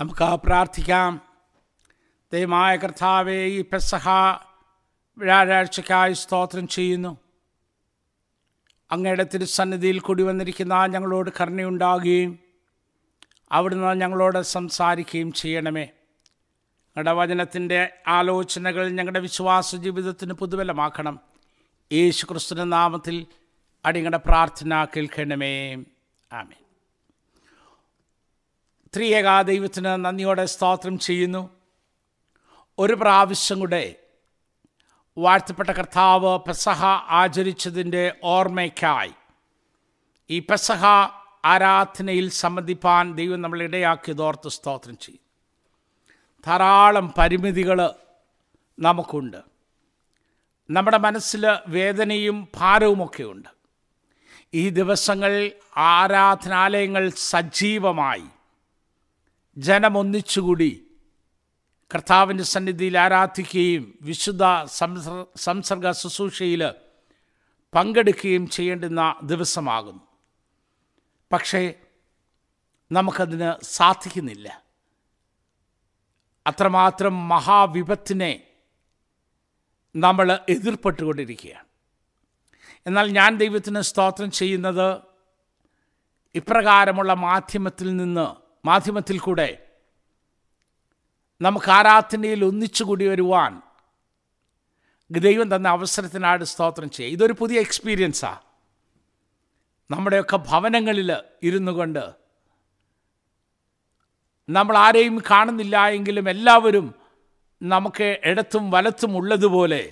നമുക്ക് പ്രാർത്ഥിക്കാം. ദൈവമായ കർത്താവെ ഈ പെസഹ വ്യാഴാഴ്ചയ്ക്കായി സ്തോത്രം ചെയ്യുന്നു. അങ്ങയുടെ തിരുസന്നിധിയിൽ കൂടി വന്നിരിക്കുന്ന ഞങ്ങളോട് കരുണയുണ്ടാകുകയും അവിടുന്ന് ഞങ്ങളോട് സംസാരിക്കുകയും ചെയ്യണമേ. ഞങ്ങളുടെ വചനത്തിന്റെ ആലോചനകൾ ഞങ്ങളുടെ വിശ്വാസ ജീവിതത്തിന് പുതുബലമാക്കണം. യേശു ക്രിസ്തുവിന്റെ നാമത്തിൽ അടിങ്ങളുടെ പ്രാർത്ഥന കേൾക്കണമേ. ആമേൻ. ത്രിയേകാ ദൈവത്തിന് നന്ദിയോടെ സ്തോത്രം ചെയ്യുന്നു. ഒരു പ്രാവശ്യം കൂടെ വാഴ്ത്തപ്പെട്ട കർത്താവ് പെസഹ ആചരിച്ചതിന്റെ ഓർമ്മയ്ക്കായി ഈ പെസഹ ആരാധനയിൽ സംബന്ധിപ്പാൻ ദൈവം നമ്മളെ ഇടയാക്കിയതോർത്ത് സ്തോത്രം ചെയ്യും. ധാരാളം പരിമിതികൾ നമുക്കുണ്ട്. നമ്മുടെ മനസ്സിൽ വേദനയും ഭാരവുമൊക്കെ ഉണ്ട് ഈ ദിവസങ്ങൾ ആരാധനാലയങ്ങൾ സജീവമായി ജനമൊന്നിച്ചുകൂടി കർത്താവിന്റെ സന്നിധിയിൽ ആരാധിക്കുകയും വിശുദ്ധ സംസർ സംസർഗ ശുശ്രൂഷയിൽ പങ്കെടുക്കുകയും ചെയ്യേണ്ടുന്ന ദിവസമാകുന്നു. പക്ഷേ നമുക്കതിന് സാധിക്കുന്നില്ല. അത്രമാത്രം മഹാവിപത്തിനെ നമ്മൾ എതിർപ്പെട്ടുകൊണ്ടിരിക്കുകയാണ്. എന്നാൽ ഞാൻ ദൈവത്തിന് സ്തോത്രം ചെയ്യുന്നത് ഇപ്രകാരമുള്ള മാധ്യമത്തിൽ നിന്ന് മാധ്യമത്തിൽ കൂടെ നമുക്ക് ആരാധനയിൽ ഒന്നിച്ചുകൂടി വരുവാൻ ദൈവം തന്ന അവസരത്തിനാട് സ്തോത്രം ചെയ്യുക ഇതൊരു പുതിയ എക്സ്പീരിയൻസാണ് നമ്മുടെയൊക്കെ ഭവനങ്ങളിൽ ഇരുന്നു കൊണ്ട് നമ്മൾ ആരെയും കാണുന്നില്ല എങ്കിലും എല്ലാവരും നമുക്ക് ഇടത്തും വലത്തും ഉള്ളതുപോലെ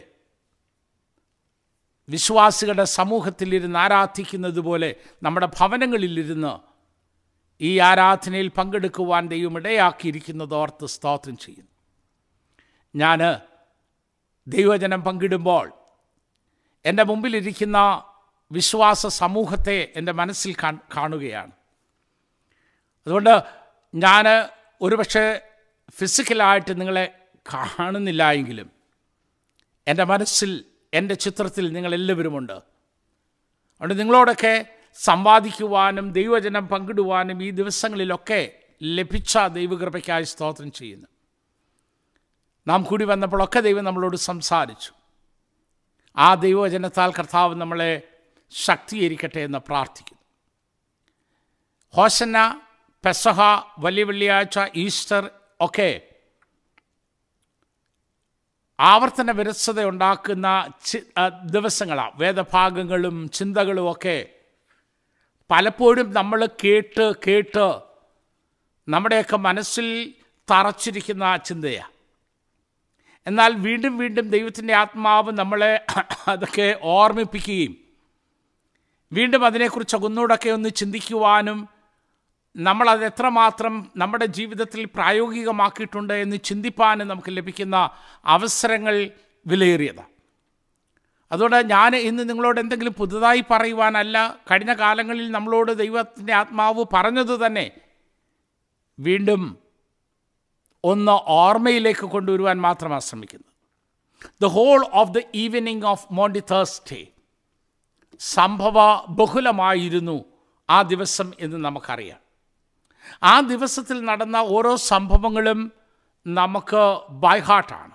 വിശ്വാസികളുടെ സമൂഹത്തിലിരുന്ന് ആരാധിക്കുന്നത് പോലെ നമ്മുടെ ഭവനങ്ങളിലിരുന്ന് ഈ ആരാധനയിൽ പങ്കെടുക്കുവാൻ ദൈവം ഇടയാക്കിയിരിക്കുന്നത് ഓർത്ത് സ്തോത്രം ചെയ്യുന്നു. ഞാൻ ദൈവജനം പങ്കിടുമ്പോൾ എന്റെ മുമ്പിലിരിക്കുന്ന വിശ്വാസ സമൂഹത്തെ എന്റെ മനസ്സിൽ കാണുകയാണ്. അതുകൊണ്ട് ഞാൻ ഒരുപക്ഷെ ഫിസിക്കലായിട്ട് നിങ്ങളെ കാണുന്നില്ല എങ്കിലും എന്റെ മനസ്സിൽ എന്റെ ചിത്രത്തിൽ നിങ്ങളെല്ലാവരുമുണ്ട്. അതുകൊണ്ട് നിങ്ങളോടൊക്കെ സംവാദിക്കുവാനും ദൈവജനം പങ്കിടുവാനും ഈ ദിവസങ്ങളിലൊക്കെ ലഭിച്ച ദൈവകൃപയ്ക്കായി സ്തോത്രം ചെയ്യുന്നു. നാം കൂടി വന്നപ്പോഴൊക്കെ ദൈവം നമ്മളോട് സംസാരിച്ചു. ആ ദൈവവചനത്താൽ കർത്താവ് നമ്മളെ ശക്തീകരിക്കട്ടെ എന്ന് പ്രാർത്ഥിക്കുന്നു. ഹോസന്ന പെസഹ വലിയ വെള്ളിയാഴ്ച ഈസ്റ്റർ ഒക്കെ ആവർത്തന വിരസത ഉണ്ടാക്കുന്ന ദിവസങ്ങളാണ് വേദഭാഗങ്ങളും ചിന്തകളും ഒക്കെ പലപ്പോഴും നമ്മൾ കേട്ട് കേട്ട് നമ്മുടെയൊക്കെ മനസ്സിൽ തറച്ചിരിക്കുന്ന ചിന്തയാണ് എന്നാൽ വീണ്ടും വീണ്ടും ദൈവത്തിന്റെ ആത്മാവ് നമ്മളെ അതൊക്കെ ഓർമ്മിപ്പിക്കുകയും വീണ്ടും അതിനെക്കുറിച്ച് ഒന്നുകൂടൊക്കെ ഒന്ന് ചിന്തിക്കുവാനും നമ്മളത് എത്രമാത്രം നമ്മുടെ ജീവിതത്തിൽ പ്രായോഗികമാക്കിയിട്ടുണ്ട് എന്ന് ചിന്തിപ്പാനും നമുക്ക് ലഭിക്കുന്ന അവസരങ്ങൾ വിലയേറിയതാണ്. അതുകൊണ്ട് ഞാൻ ഇന്ന് നിങ്ങളോട് എന്തെങ്കിലും പുതുതായി പറയുവാനല്ല കഴിഞ്ഞ കാലങ്ങളിൽ നമ്മളോട് ദൈവത്തിന്റെ ആത്മാവ് പറഞ്ഞത് തന്നെ വീണ്ടും ഒന്ന് ഓർമ്മയിലേക്ക് കൊണ്ടുവരുവാൻ മാത്രമാണ് ശ്രമിക്കുന്നത് the whole of the evening of Maundy Thursday സംഭവ ബഹുലമായിരുന്നു ആ ദിവസം എന്ന് നമുക്കറിയാം. ആ ദിവസത്തിൽ നടന്ന ഓരോ സംഭവങ്ങളും നമുക്ക് ബൈഹാർട്ടാണ്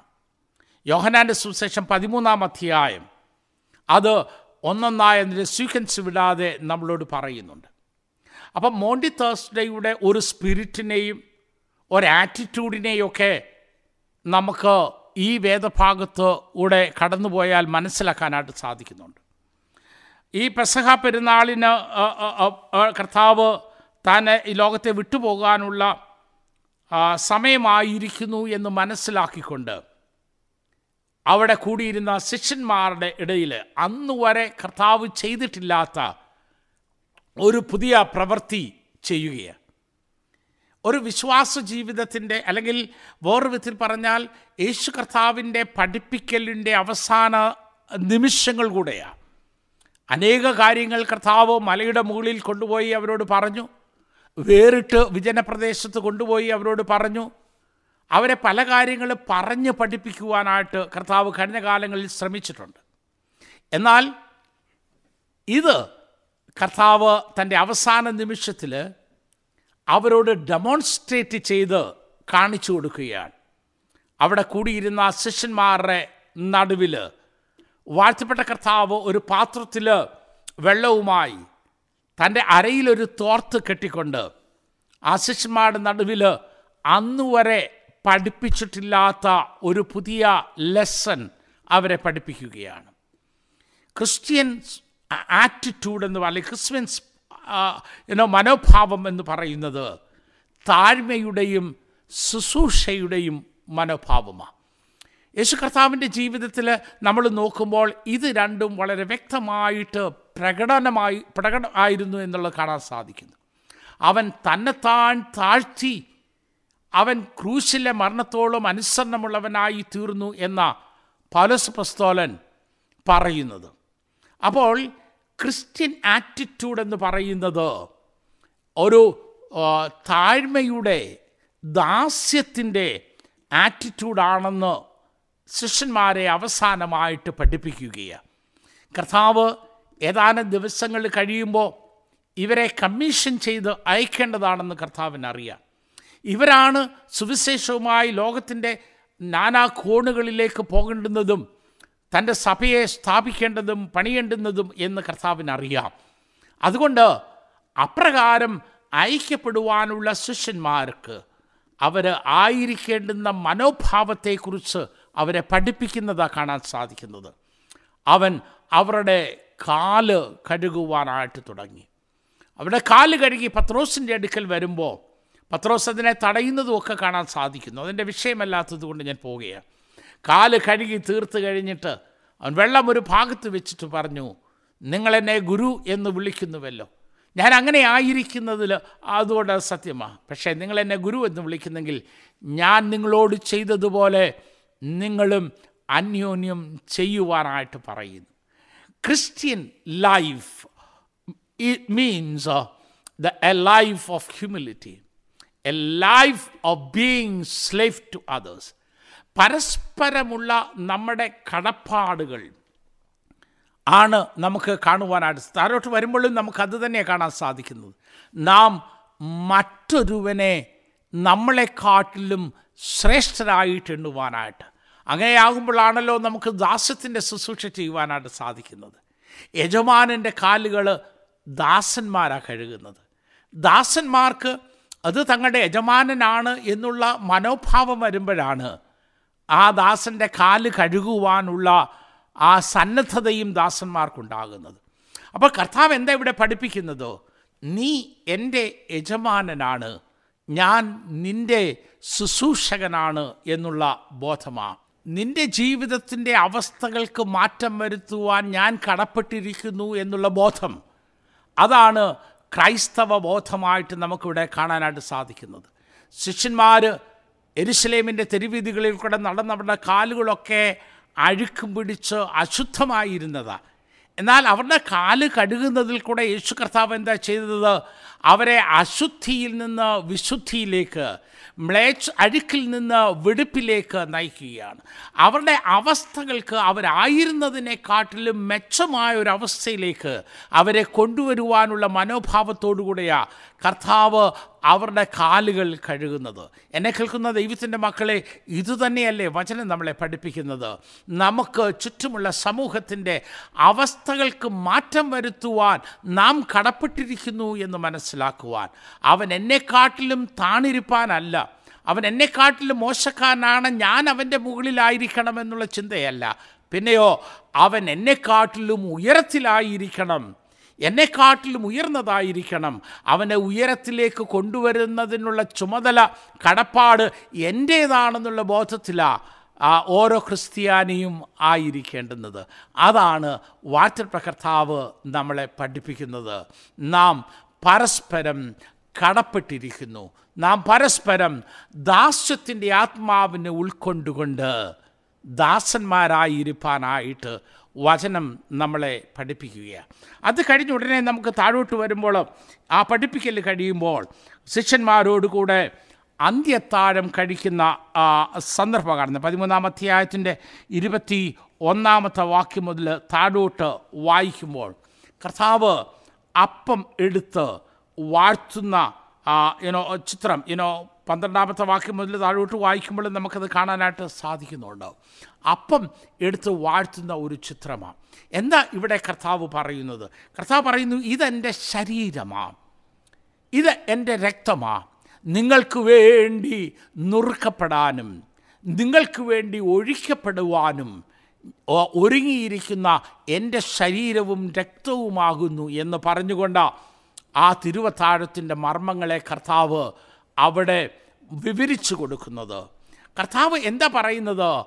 യോഹനാന്റെ സുവിശേഷം പതിമൂന്നാം അധ്യായം അത് ഒന്നൊന്നായ സീക്വൻസ് വിടാതെ നമ്മളോട് പറയുന്നുണ്ട്. അപ്പം മോണ്ടി തേഴ്സ്ഡേയുടെ ഒരു സ്പിരിറ്റിനെയും ഒരാറ്റിറ്റ്യൂഡിനെയൊക്കെ നമുക്ക് ഈ വേദഭാഗത്ത് കൂടെ കടന്നുപോയാൽ മനസ്സിലാക്കാനായിട്ട് സാധിക്കുന്നുണ്ട്. ഈ പെസഹ പെരുന്നാളിന് കർത്താവ് താൻ ഈ ലോകത്തെ വിട്ടുപോകാനുള്ള സമയമായിരിക്കുന്നു എന്ന് മനസ്സിലാക്കിക്കൊണ്ട് അവിടെ കൂടിയിരുന്ന ശിഷ്യന്മാരുടെ ഇടയിൽ അന്നുവരെ കർത്താവ് ചെയ്തിട്ടില്ലാത്ത ഒരു പുതിയ പ്രവൃത്തി ചെയ്യുകയാണ്. ഒരു വിശ്വാസ ജീവിതത്തിന്റെ അല്ലെങ്കിൽ വേറൊരു വിധത്തിൽ പറഞ്ഞാൽ യേശു കർത്താവിന്റെ പഠിപ്പിക്കലിന്റെ അവസാന നിമിഷങ്ങൾ കൂടെയാണ്. അനേക കാര്യങ്ങൾ കർത്താവ് മലയുടെ മുകളിൽ കൊണ്ടുപോയി അവരോട് പറഞ്ഞു. വേറിട്ട് വിജനപ്രദേശത്ത് കൊണ്ടുപോയി അവരോട് പറഞ്ഞു. അവരെ പല കാര്യങ്ങൾ പറഞ്ഞ് പഠിപ്പിക്കുവാനായിട്ട് കർത്താവ് കഴിഞ്ഞ കാലങ്ങളിൽ ശ്രമിച്ചിട്ടുണ്ട്. എന്നാൽ ഇത് കർത്താവ് തന്റെ അവസാന നിമിഷത്തിൽ അവരോട് ഡെമോൺസ്ട്രേറ്റ് ചെയ്ത് കാണിച്ചു കൊടുക്കുകയാണ്. അവിടെ കൂടിയിരുന്ന ശിഷ്യന്മാരുടെ നടുവിൽ വാഴ്ത്തപ്പെട്ട കർത്താവ് ഒരു പാത്രത്തിൽ വെള്ളവുമായി തന്റെ അരയിലൊരു തോർത്ത് കെട്ടിക്കൊണ്ട് ആ ശിഷ്യന്മാരുടെ നടുവിൽ അന്നുവരെ പഠിപ്പിച്ചിട്ടില്ലാത്ത ഒരു പുതിയ ലെസൺ അവരെ പഠിപ്പിക്കുകയാണ്. ക്രിസ്ത്യൻ ആറ്റിറ്റ്യൂഡ് എന്ന് പറയുന്നത് ക്രിസ്ത്യൻസ് എന്നോ മനോഭാവം എന്ന് പറയുന്നത് താഴ്മയുടെയും ശുശ്രൂഷയുടെയും മനോഭാവമാണ് യേശു കർത്താവിന്റെ ജീവിതത്തിൽ നമ്മൾ നോക്കുമ്പോൾ ഇത് രണ്ടും വളരെ വ്യക്തമായിട്ട് പ്രകടനമായി പ്രകടമായിരുന്നു എന്നുള്ളത് കാണാൻ സാധിക്കുന്നു. അവൻ തന്നെത്താൻ താഴ്ത്തി അവൻ ക്രൂശിലെ മരണത്തോളം അനുസരണമുള്ളവനായി തീർന്നു എന്ന പൗലോസ് പ്രസ്തോലൻ പറയുന്നത്. അപ്പോൾ ക്രിസ്ത്യൻ ആറ്റിറ്റ്യൂഡ് എന്ന് പറയുന്നത് ഒരു താഴ്മയുടെ ദാസ്യത്തിന്റെ ആറ്റിറ്റ്യൂഡാണെന്ന് ശിഷ്യന്മാരെ അവസാനമായിട്ട് പഠിപ്പിക്കുകയാണ്. കർത്താവ് ഏതാനും ദിവസങ്ങൾ കഴിയുമ്പോൾ ഇവരെ കമ്മീഷൻ ചെയ്ത് അയക്കേണ്ടതാണെന്ന് കർത്താവിന് അറിയാം ഇവരാണ് സുവിശേഷവുമായി ലോകത്തിന്റെ നാനാ കോണുകളിലേക്ക് പോകേണ്ടുന്നതും തന്റെ സഭയെ സ്ഥാപിക്കേണ്ടതും പണിയേണ്ടുന്നതും എന്ന് കർത്താവിനറിയാം. അതുകൊണ്ട് അപ്രകാരം ഐക്യപ്പെടുവാനുള്ള ശിഷ്യന്മാർക്ക് അവർ ആയിരിക്കേണ്ടുന്ന മനോഭാവത്തെക്കുറിച്ച് അവരെ പഠിപ്പിക്കുന്നതാണ് കാണാൻ സാധിക്കുന്നത്. അവൻ അവരുടെ കാൽ കഴുകുവാനായിട്ട് തുടങ്ങി. അവരുടെ കാൽ കഴുകി പത്രോസിന്റെ അടുക്കൽ വരുമ്പോൾ പത്രോസ് അതിനെ തടയുന്നതും ഒക്കെ കാണാൻ സാധിക്കുന്നു. അതിന്റെ വിഷയമല്ലാത്തത് കൊണ്ട് ഞാൻ പോവുകയാണ് കാൽ കഴുകി തീർത്ത് കഴിഞ്ഞിട്ട് അവൻ വെള്ളം ഒരു ഭാഗത്ത് വെച്ചിട്ട് പറഞ്ഞു നിങ്ങളെന്നെ ഗുരു എന്ന് വിളിക്കുന്നുവല്ലോ. ഞാൻ അങ്ങനെ ആയിരിക്കുന്നതിൽ അതുകൊണ്ട് സത്യമാണ് പക്ഷേ നിങ്ങളെന്നെ ഗുരു എന്ന് വിളിക്കുന്നെങ്കിൽ ഞാൻ നിങ്ങളോട് ചെയ്തതുപോലെ നിങ്ങളും അന്യോന്യം ചെയ്യുവാനായിട്ട് പറയുന്നു. Christian life it means the a life of of humility, life of of being to others. പരസ്പരമുള്ള നമ്മുടെ കടപ്പാടുകൾ ആണ് നമുക്ക് കാണുവാനായിട്ട് താരോട്ട് വരുമ്പോഴും നമുക്ക് അത് തന്നെയാണ് കാണാൻ സാധിക്കുന്നത്. നാം മറ്റൊരുവനെ നമ്മളെക്കാട്ടിലും ശ്രേഷ്ഠരായിട്ട് എണ്ണുവാനായിട്ട്. അങ്ങനെയാകുമ്പോഴാണല്ലോ നമുക്ക് ദാസ്യത്തിന്റെ ശുശ്രൂഷ ചെയ്യുവാനായിട്ട് സാധിക്കുന്നത്. യജമാനന്റെ കാലുകൾ ദാസന്മാരാണ് കഴുകുന്നത്. ദാസന്മാർക്ക് അത് തങ്ങളുടെ യജമാനനാണ് എന്നുള്ള മനോഭാവം വരുമ്പോഴാണ് ആ ദാസന്റെ കാൽ കഴുകുവാനുള്ള ആ സന്നദ്ധതയും ദാസന്മാർക്കുണ്ടാകുന്നത്. അപ്പോൾ കർത്താവ് എന്താ ഇവിടെ പഠിപ്പിക്കുന്നത്? നീ എന്റെ യജമാനനാണ് ഞാൻ നിന്റെ ശുശ്രൂഷകനാണ് എന്നുള്ള ബോധമാണ് നിന്റെ ജീവിതത്തിന്റെ അവസ്ഥകൾക്ക് മാറ്റം വരുത്തുവാൻ ഞാൻ കടപ്പെട്ടിരിക്കുന്നു എന്നുള്ള ബോധം. അതാണ് ക്രൈസ്തവ ബോധമായിട്ട് നമുക്കിവിടെ കാണാനായിട്ട് സാധിക്കുന്നത്. ശിഷ്യന്മാർ എരുസലേമിന്റെ തെരുവീതികളിൽ കൂടെ നടന്നവരുടെ കാലുകളൊക്കെ അഴുക്കും പിടിച്ച് അശുദ്ധമായിരുന്നതാണ് എന്നാൽ അവരുടെ കാൽ കഴുകുന്നതിൽ കൂടെ യേശു കർത്താവ് എന്താ ചെയ്തത്? അവരെ അശുദ്ധിയിൽ നിന്ന് വിശുദ്ധിയിലേക്ക് മ്ലേച്ച് അഴുക്കിൽ നിന്ന് വെടുപ്പിലേക്ക് നയിക്കുകയാണ്. അവരുടെ അവസ്ഥകൾക്ക് അവരായിരുന്നതിനെക്കാട്ടിലും മെച്ചമായ ഒരു അവസ്ഥയിലേക്ക് അവരെ കൊണ്ടുവരുവാനുള്ള മനോഭാവത്തോടുകൂടിയാണ് കർത്താവ് അവരുടെ കാലുകൾ കഴുകുന്നത്. എന്നെ കേൾക്കുന്ന ദൈവത്തിന്റെ മക്കളെ ഇതുതന്നെയല്ലേ വചനം നമ്മളെ പഠിപ്പിക്കുന്നത്. നമുക്ക് ചുറ്റുമുള്ള സമൂഹത്തിന്റെ അവസ്ഥകൾക്ക് മാറ്റം വരുത്തുവാൻ നാം കടപ്പെട്ടിരിക്കുന്നു എന്ന് മനസ്സിലാക്കുവാൻ. അവൻ എന്നെക്കാട്ടിലും താണിരിപ്പാനല്ല. അവൻ എന്നെക്കാട്ടിലും മോശക്കാരനാണ്. ഞാൻ അവന്റെ മുകളിലായിരിക്കണം എന്നുള്ള ചിന്തയല്ല. പിന്നെയോ അവൻ എന്നെക്കാട്ടിലും ഉയരത്തിലായിരിക്കണം. എന്നെക്കാട്ടിലും ഉയർന്നതായിരിക്കണം. അവനെ ഉയരത്തിലേക്ക് കൊണ്ടുവരുന്നതിനുള്ള ചുമതല കടപ്പാട് എന്റേതാണെന്നുള്ള ബോധത്തിലാണ് ഓരോ ക്രിസ്ത്യാനിയും ആയിരിക്കേണ്ടുന്നത്. അതാണ് വാറ്റർ കർത്താവ് നമ്മളെ പഠിപ്പിക്കുന്നത്. നാം പരസ്പരം കടപ്പെട്ടിരിക്കുന്നു. നാം പരസ്പരം ദാസ്യത്തിന്റെ ആത്മാവിനെ ഉൾക്കൊണ്ടുകൊണ്ട് ദാസന്മാരായിരിക്കാനായിട്ട് വചനം നമ്മളെ പഠിപ്പിക്കുകയാണ് അത് കഴിഞ്ഞ ഉടനെ നമുക്ക് താഴോട്ട് വരുമ്പോൾ ആ പഠിപ്പിക്കൽ കഴിയുമ്പോൾ ശിഷ്യന്മാരോടുകൂടെ അന്ത്യത്താഴം കഴിക്കുന്ന സന്ദർഭം കാണുന്നത് പതിമൂന്നാം അധ്യായത്തിന്റെ ഇരുപത്തി ഒന്നാമത്തെ വാക്യം മുതൽ താഴോട്ട് വായിക്കുമ്പോൾ കർത്താവ് അപ്പം എടുത്ത് വാഴ്ത്തുന്ന യുനോ ചിത്രം യുനോ പന്ത്രണ്ടാമത്തെ വാക്യം മുതൽ താഴോട്ട് വായിക്കുമ്പോൾ നമുക്കത് കാണാനായിട്ട് സാധിക്കുന്നുണ്ട്. അപ്പം എടുത്ത് വാഴ്ത്തുന്ന ഒരു ചിത്രമാണ് എന്താ ഇവിടെ കർത്താവ് പറയുന്നത്? കർത്താവ് പറയുന്നു ഇതെന്റെ ശരീരമാ. ഇത് എന്റെ രക്തമാ. നിങ്ങൾക്ക് വേണ്ടി നുറുക്കപ്പെടാനും നിങ്ങൾക്ക് വേണ്ടി ഒഴിക്കപ്പെടുവാനും ഒരുങ്ങിയിരിക്കുന്ന എന്റെ ശരീരവും രക്തവുമാകുന്നു എന്ന് പറഞ്ഞുകൊണ്ട് ആ തിരുവത്താഴത്തിന്റെ മർമ്മങ്ങളെ കർത്താവ് അവിടെ വിവരിച്ചു കൊടുക്കുന്നത്. കർത്താവ് എന്താ പറയുന്നത്?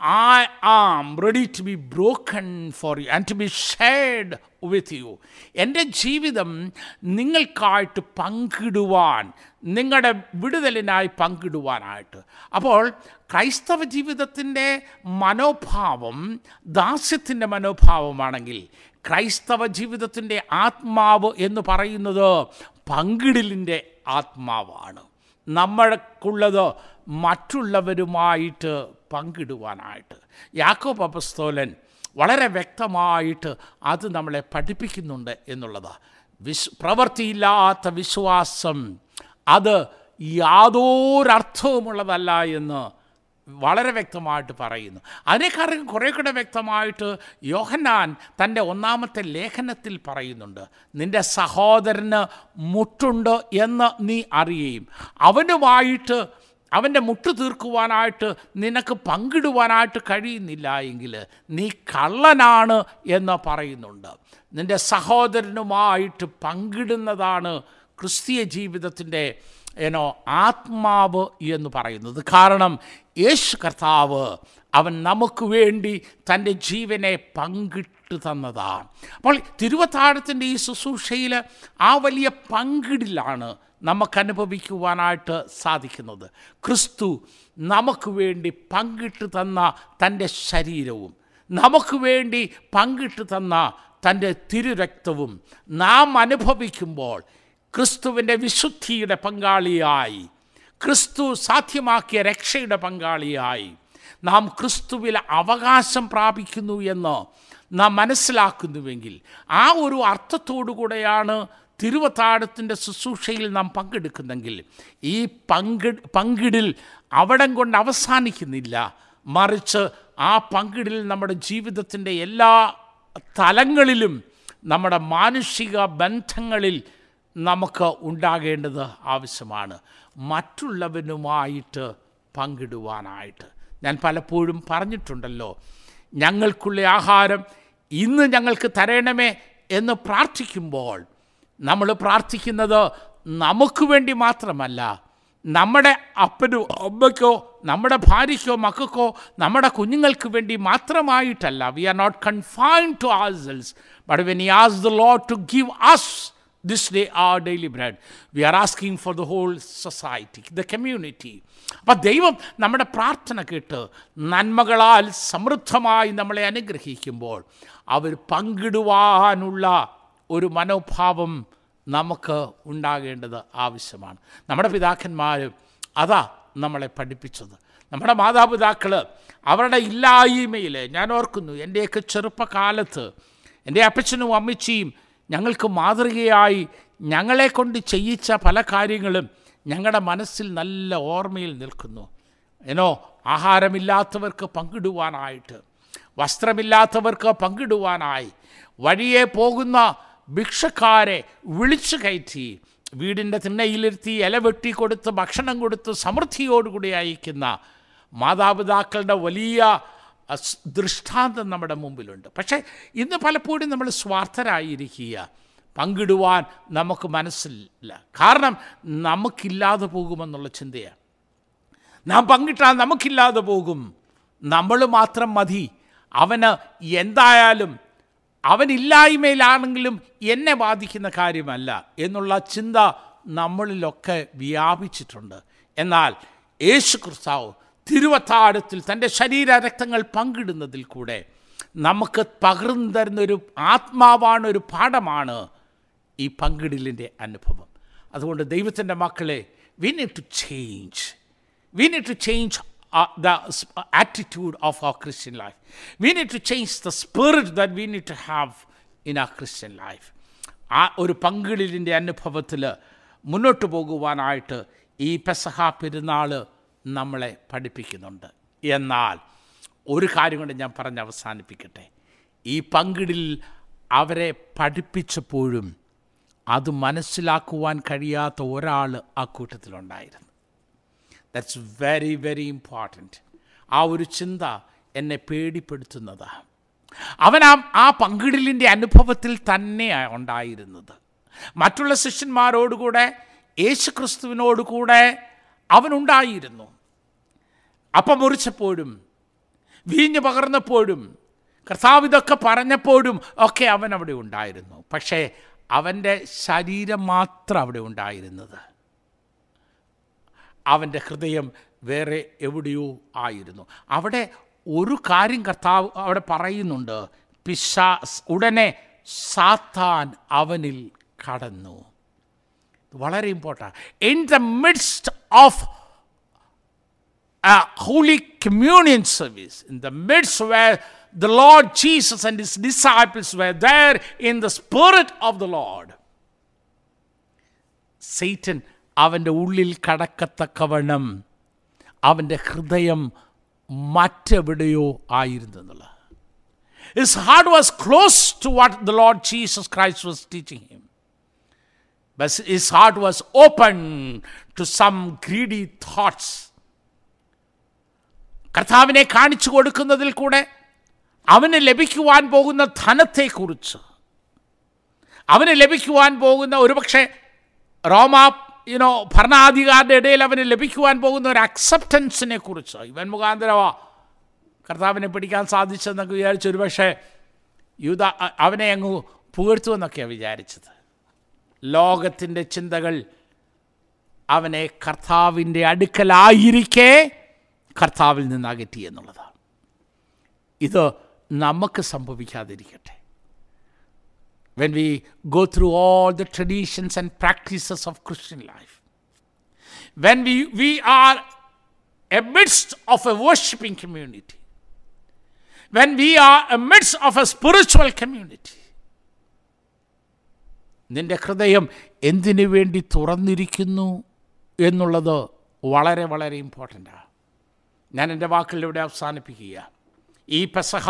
I am ready to be broken for you and to be shared with you എന്റെ ജീവിതം നിങ്ങൾക്കായിട്ട് പങ്കിടുവാൻ നിങ്ങളുടെ വിടുതലിനായി പങ്കിടുവാനായിട്ട്. അപ്പോൾ ക്രൈസ്തവ ജീവിതത്തിന്റെ മനോഭാവം ദാസ്യത്തിന്റെ മനോഭാവമാണെങ്കിൽ ക്രൈസ്തവ ജീവിതത്തിന്റെ ആത്മാവ് എന്ന് പറയുന്നത് പങ്കിടലിന്റെ ആത്മാവാണ്. നമ്മൾക്കുള്ളത് മറ്റുള്ളവരുമായിട്ട് പങ്കിടുവാനായിട്ട്. യാക്കോബ് പപസ്തോലൻ വളരെ വ്യക്തമായിട്ട് അത് നമ്മളെ പഠിപ്പിക്കുന്നുണ്ട് എന്നുള്ളതാണ് വിശ് പ്രവൃത്തിയില്ലാത്ത വിശ്വാസം അത് യാതൊരർത്ഥവുമുള്ളതല്ല എന്ന് വളരെ വ്യക്തമായിട്ട് പറയുന്നു. അതിനേക്കാളും കുറേ കൂടെ വ്യക്തമായിട്ട് യോഹന്നാൻ തന്റെ ഒന്നാമത്തെ ലേഖനത്തിൽ പറയുന്നുണ്ട്. നിന്റെ സഹോദരന് മുട്ടുണ്ട് എന്ന് നീ അറിയുകയും അവനുമായിട്ട് അവന്റെ മുട്ട് തീർക്കുവാനായിട്ട് നിനക്ക് പങ്കിടുവാനായിട്ട് കഴിയുന്നില്ല എങ്കിൽ നീ കള്ളനാണ് എന്ന് പറയുന്നുണ്ട്. നിന്റെ സഹോദരനുമായിട്ട് പങ്കിടുന്നതാണ് ക്രിസ്തീയ ജീവിതത്തിന്റെ ഏനോ ആത്മാവ് എന്ന് പറയുന്നത്. കാരണം യേശു കർത്താവ് അവൻ നമുക്ക് വേണ്ടി തന്റെ ജീവനെ പങ്കിട്ട് തന്നതാണ് അപ്പോൾ തിരുവത്താഴത്തിന്റെ ഈ ശുശ്രൂഷയിൽ ആ വലിയ പങ്കിടിലാണ് നമുക്ക് അനുഭവിക്കുവാനായിട്ട് സാധിക്കുന്നത്. ക്രിസ്തു നമുക്ക് വേണ്ടി പങ്കിട്ട് തന്ന തന്റെ ശരീരവും നമുക്ക് വേണ്ടി പങ്കിട്ട് തന്ന തന്റെ തിരുരക്തവും നാം അനുഭവിക്കുമ്പോൾ ക്രിസ്തുവിന്റെ വിശുദ്ധിയുടെ പങ്കാളിയായി. ക്രിസ്തു സാധ്യമാക്കിയ രക്ഷയുടെ പങ്കാളിയായി. നാം ക്രിസ്തുവിൽ അവകാശം പ്രാപിക്കുന്നു എന്ന് നാം മനസ്സിലാക്കുന്നുവെങ്കിൽ ആ ഒരു അർത്ഥത്തോടു കൂടെയാണ് തിരുവത്താഴത്തിന്റെ ശുശ്രൂഷയിൽ നാം പങ്കെടുക്കുന്നെങ്കിൽ ഈ പങ്കി പങ്കിടിൽ അവിടം കൊണ്ട് അവസാനിക്കുന്നില്ല. മറിച്ച് ആ പങ്കിടിൽ നമ്മുടെ ജീവിതത്തിന്റെ എല്ലാ തലങ്ങളിലും നമ്മുടെ മാനുഷിക ബന്ധങ്ങളിൽ നമുക്ക് ഉണ്ടാകേണ്ടത് ആവശ്യമാണ്. മറ്റുള്ളവനുമായിട്ട് പങ്കിടുവാനായിട്ട്. ഞാൻ പലപ്പോഴും പറഞ്ഞിട്ടുണ്ടല്ലോ ഞങ്ങൾക്കുള്ള ആഹാരം ഇന്ന് ഞങ്ങൾക്ക് തരണമേ എന്ന് പ്രാർത്ഥിക്കുമ്പോൾ നമ്മൾ പ്രാർത്ഥിക്കുന്നത് നമുക്ക് വേണ്ടി മാത്രമല്ല നമ്മുടെ അപ്പനോ അമ്മയ്ക്കോ നമ്മുടെ ഭാര്യയ്ക്കോ മക്കൾക്കോ നമ്മുടെ കുഞ്ഞുങ്ങൾക്ക് വേണ്ടി മാത്രമായിട്ടല്ല. We are not confined to ourselves but when we ask the Lord to give us this day our daily bread we are asking for the whole society the community അപ്പം ദൈവം നമ്മുടെ പ്രാർത്ഥന കേട്ട് നന്മകളാൽ സമൃദ്ധമായി നമ്മളെ അനുഗ്രഹിക്കുമ്പോൾ അവർ പങ്കിടുവാനുള്ള ഒരു മനോഭാവം നമുക്ക് ഉണ്ടാകേണ്ടത് ആവശ്യമാണ്. നമ്മുടെ പിതാക്കന്മാർ അതാ നമ്മളെ പഠിപ്പിച്ചത്. നമ്മുടെ മാതാപിതാക്കൾ അവരുടെ ഇല്ലായ്മയിൽ ഞാൻ ഓർക്കുന്നു എന്റെയൊക്കെ ചെറുപ്പകാലത്ത് എന്റെ അപ്പച്ചനും അമ്മച്ചിയും ഞങ്ങൾക്ക് മാതൃകയായി ഞങ്ങളെ കൊണ്ട് ചെയ്യിച്ച പല കാര്യങ്ങളും ഞങ്ങളുടെ മനസ്സിൽ നല്ല ഓർമ്മയിൽ നിൽക്കുന്നു. ഏനോ ആഹാരമില്ലാത്തവർക്ക് പങ്കിടുവാനായിട്ട് വസ്ത്രമില്ലാത്തവർക്ക് പങ്കിടുവാനായി വഴിയെ പോകുന്ന ഭിക്ഷക്കാരെ വിളിച്ചു കയറ്റി വീടിന്റെ തിണ്ണയിലിരുത്തി ഇല വെട്ടി കൊടുത്ത് ഭക്ഷണം കൊടുത്ത് സമൃദ്ധിയോടുകൂടി അയക്കുന്ന മാതാപിതാക്കളുടെ വലിയ ദൃഷ്ടാന്തം നമ്മുടെ മുമ്പിലുണ്ട്. പക്ഷേ ഇന്ന് പലപ്പോഴും നമ്മൾ സ്വാർത്ഥരായിരിക്കുക പങ്കിടുവാൻ നമുക്ക് മനസ്സില്ല. കാരണം നമുക്കില്ലാതെ പോകുമെന്നുള്ള ചിന്തയാണ്. നാം പങ്കിട്ടാൽ നമുക്കില്ലാതെ പോകും. നമ്മൾ മാത്രം മതി. അവന് എന്തായാലും അവനില്ലായ്മയിലാണെങ്കിലും എന്നെ ബാധിക്കുന്ന കാര്യമല്ല എന്നുള്ള ചിന്ത നമ്മളിലൊക്കെ വ്യാപിച്ചിട്ടുണ്ട്. എന്നാൽ യേശു ക്രിസ്താവ് തിരുവത്താഴത്തിൽ തന്റെ ശരീര രക്തങ്ങൾ പങ്കിടുന്നതിൽ കൂടെ നമുക്ക് പകർന്നു തരുന്നൊരു ആത്മാവാണ് ഒരു പാഠമാണ് ഈ പങ്കിടലിന്റെ അനുഭവം. അതുകൊണ്ട് ദൈവത്തിന്റെ മക്കളെ we need to change we need to change the attitude of our Christian life we Christian to change the to change we spirit to have in a Christian life. ആ ഒരു പങ്കിടലിന്റെ അനുഭവത്തിൽ മുന്നോട്ട് പോകുവാനായിട്ട് ഈ പെസഹ പെരുന്നാൾ നമ്മളെ പഠിപ്പിക്കുന്നുണ്ട്. എന്നാൽ ഒരു കാര്യം കൊണ്ട് ഞാൻ പറഞ്ഞ് അവസാനിപ്പിക്കട്ടെ. ഈ പങ്കിടിൽ അവരെ പഠിപ്പിച്ചപ്പോഴും അത് മനസ്സിലാക്കുവാൻ കഴിയാത്ത ഒരാൾ ആ കൂട്ടത്തിലുണ്ടായിരുന്നു. ദാറ്റ്സ് വെരി വെരി ഇമ്പോർട്ടന്റ് ആ ഒരു ചിന്ത എന്നെ പേടിപ്പെടുത്തുന്നതാണ് അവൻ ആ ആ പങ്കിടലിന്റെ അനുഭവത്തിൽ തന്നെയാണ് ഉണ്ടായിരുന്നത്. മറ്റുള്ള ശിഷ്യന്മാരോടുകൂടെ യേശുക്രിസ്തുവിനോടുകൂടെ അവനുണ്ടായിരുന്നു അപ്പം മുറിച്ചപ്പോഴും വീഞ്ഞു പകർന്നപ്പോഴും കർത്താവ് ഇതൊക്കെ പറഞ്ഞപ്പോഴും ഒക്കെ അവൻ അവിടെ ഉണ്ടായിരുന്നു. പക്ഷേ അവന്റെ ശരീരം മാത്രം അവിടെ ഉണ്ടായിരുന്നത്. അവന്റെ ഹൃദയം വേറെ എവിടെയോ ആയിരുന്നു. അവിടെ ഒരു കാര്യം കർത്താവ് അവിടെ പറയുന്നുണ്ട്. പിശാ ഉടനെ സാത്താൻ അവനിൽ കടന്നു. വളരെ important in the midst of a holy communion service, in the midst where the Lord Jesus and his disciples were there in the spirit of the Lord. Satan അവൻ്റെ ഉള്ളിൽ കടക്കത്തക്കവണ്ണം അവൻ്റെ ഹൃദയം മറ്റെവിടെയോ ആയിരുന്നു എന്നുള്ളത് His heart was close to what the Lord Jesus Christ was teaching him. But his heart was open to some greedy thoughts. കർത്താവിനെ കാണിച്ചു കൊടുക്കുന്നതിൽ കൂടെ അവന് ലഭിക്കുവാൻ പോകുന്ന ധനത്തെക്കുറിച്ച്. അവന് ലഭിക്കുവാൻ പോകുന്ന ഒരുപക്ഷെ റോമാ യുനോ ഭരണാധികാരുടെ ഇടയിൽ അവന് ലഭിക്കുവാൻ പോകുന്ന ഒരു അക്സെപ്റ്റൻസിനെ കുറിച്ച്. ഇവൻ മുഖാന്തരവാ കർത്താവിനെ പിടിക്കാൻ സാധിച്ചെന്നൊക്കെ വിചാരിച്ചു ഒരുപക്ഷെ യൂത അവനെ അങ്ങ് പുകഴ്ത്തുമെന്നൊക്കെയാണ് വിചാരിച്ചത്. ലോകത്തിന്റെ ചിന്തകൾ അവനെ കർത്താവിന്റെ അടുക്കലായിരിക്കെ കർത്താവിൽ നിന്ന് അകറ്റി എന്നുള്ളതാണ്. ഇത് നമുക്ക് സംഭവിക്കാതിരിക്കട്ടെ. When we go through all the traditions and practices of Christian life when we we are a midst of a worshipping community when we are a midst of a spiritual community നിന്റെ ഹൃദയം എന്തിനു വേണ്ടി തുറന്നിരിക്കുന്നു എന്നുള്ളത് വളരെ വളരെ ഇമ്പോർട്ടന്റാണ് ഞാൻ എന്റെ വാക്കുകളിലൂടെ അവസാനിപ്പിക്കുക. ഈ പെസഹ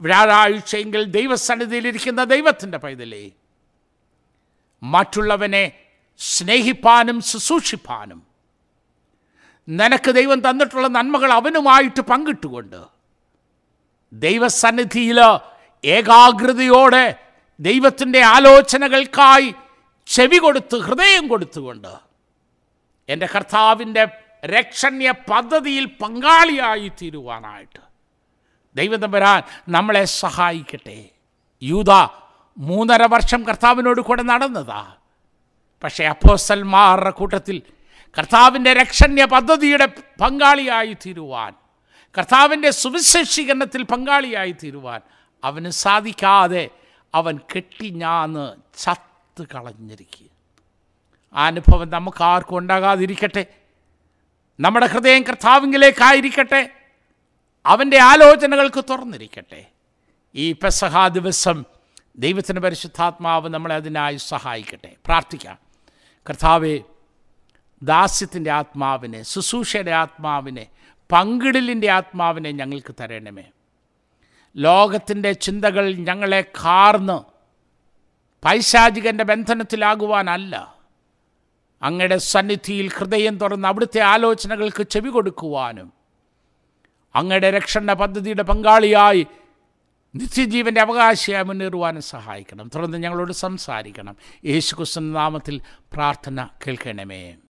വ്യാഴാഴ്ചയെങ്കിൽ ദൈവസന്നിധിയിലിരിക്കുന്ന ദൈവത്തിന്റെ പൈതലേ മറ്റുള്ളവനെ സ്നേഹിപ്പാനും ശുശ്രൂഷിപ്പാനും നിനക്ക് ദൈവം തന്നിട്ടുള്ള നന്മകൾ അവനുമായിട്ട് പങ്കിട്ടുകൊണ്ട് ദൈവസന്നിധിയിൽ ഏകാഗ്രതയോടെ ദൈവത്തിന്റെ ആലോചനകൾക്കായി ചെവി കൊടുത്ത് ഹൃദയം കൊടുത്തുകൊണ്ട് എന്റെ കർത്താവിന്റെ രക്ഷണ്യ പദ്ധതിയിൽ പങ്കാളിയായി തീരുവാനായിട്ട്. ദൈവം വരാൻ നമ്മളെ സഹായിക്കട്ടെ. യൂത മൂന്നര വർഷം കർത്താവിനോട് കൂടെ നടന്നതാ. പക്ഷേ അപ്പോസൽമാരുടെ കൂട്ടത്തിൽ കർത്താവിന്റെ രക്ഷണ്യ പദ്ധതിയുടെ പങ്കാളിയായി തീരുവാൻ കർത്താവിന്റെ സുവിശേഷീകരണത്തിൽ പങ്കാളിയായി തീരുവാൻ അവന് സാധിക്കാതെ അവൻ കെട്ടിഞ്ഞാന്ന് ചത്ത് കളഞ്ഞിരിക്കുക ആ അനുഭവം നമുക്ക് ആർക്കും ഉണ്ടാകാതിരിക്കട്ടെ. നമ്മുടെ ഹൃദയം കർത്താവിങ്കിലേക്കായിരിക്കട്ടെ അവന്റെ ആലോചനകൾക്ക് തുറന്നിരിക്കട്ടെ. ഈ പെസഹാ ദിവസം ദൈവത്തിന്റെ പരിശുദ്ധാത്മാവ് നമ്മളെ അതിനായി സഹായിക്കട്ടെ. പ്രാർത്ഥിക്കാം. കർത്താവെ ദാസ്യത്തിന്റെ ആത്മാവിനെ ശുശ്രൂഷയുടെ ആത്മാവിനെ പങ്കിടലിന്റെ ആത്മാവിനെ ഞങ്ങൾക്ക് തരണമേ. ലോകത്തിന്റെ ചിന്തകൾ ഞങ്ങളെ കാർന്ന് പൈശാചികന്റെ ബന്ധനത്തിലാകുവാനല്ല. അങ്ങയുടെ സന്നിധിയിൽ ഹൃദയം തുറന്ന് അവിടുത്തെ ആലോചനകൾക്ക് ചെവി കൊടുക്കുവാനും അങ്ങയുടെ രക്ഷണ പദ്ധതിയുടെ പങ്കാളിയായി നിത്യജീവന്റെ അവകാശിയായി മുന്നേറുവാനും സഹായിക്കണം. തുടർന്ന് ഞങ്ങളോട് സംസാരിക്കണം. യേശുക്രിസ്തു നാമത്തിൽ പ്രാർത്ഥന കേൾക്കണമേ.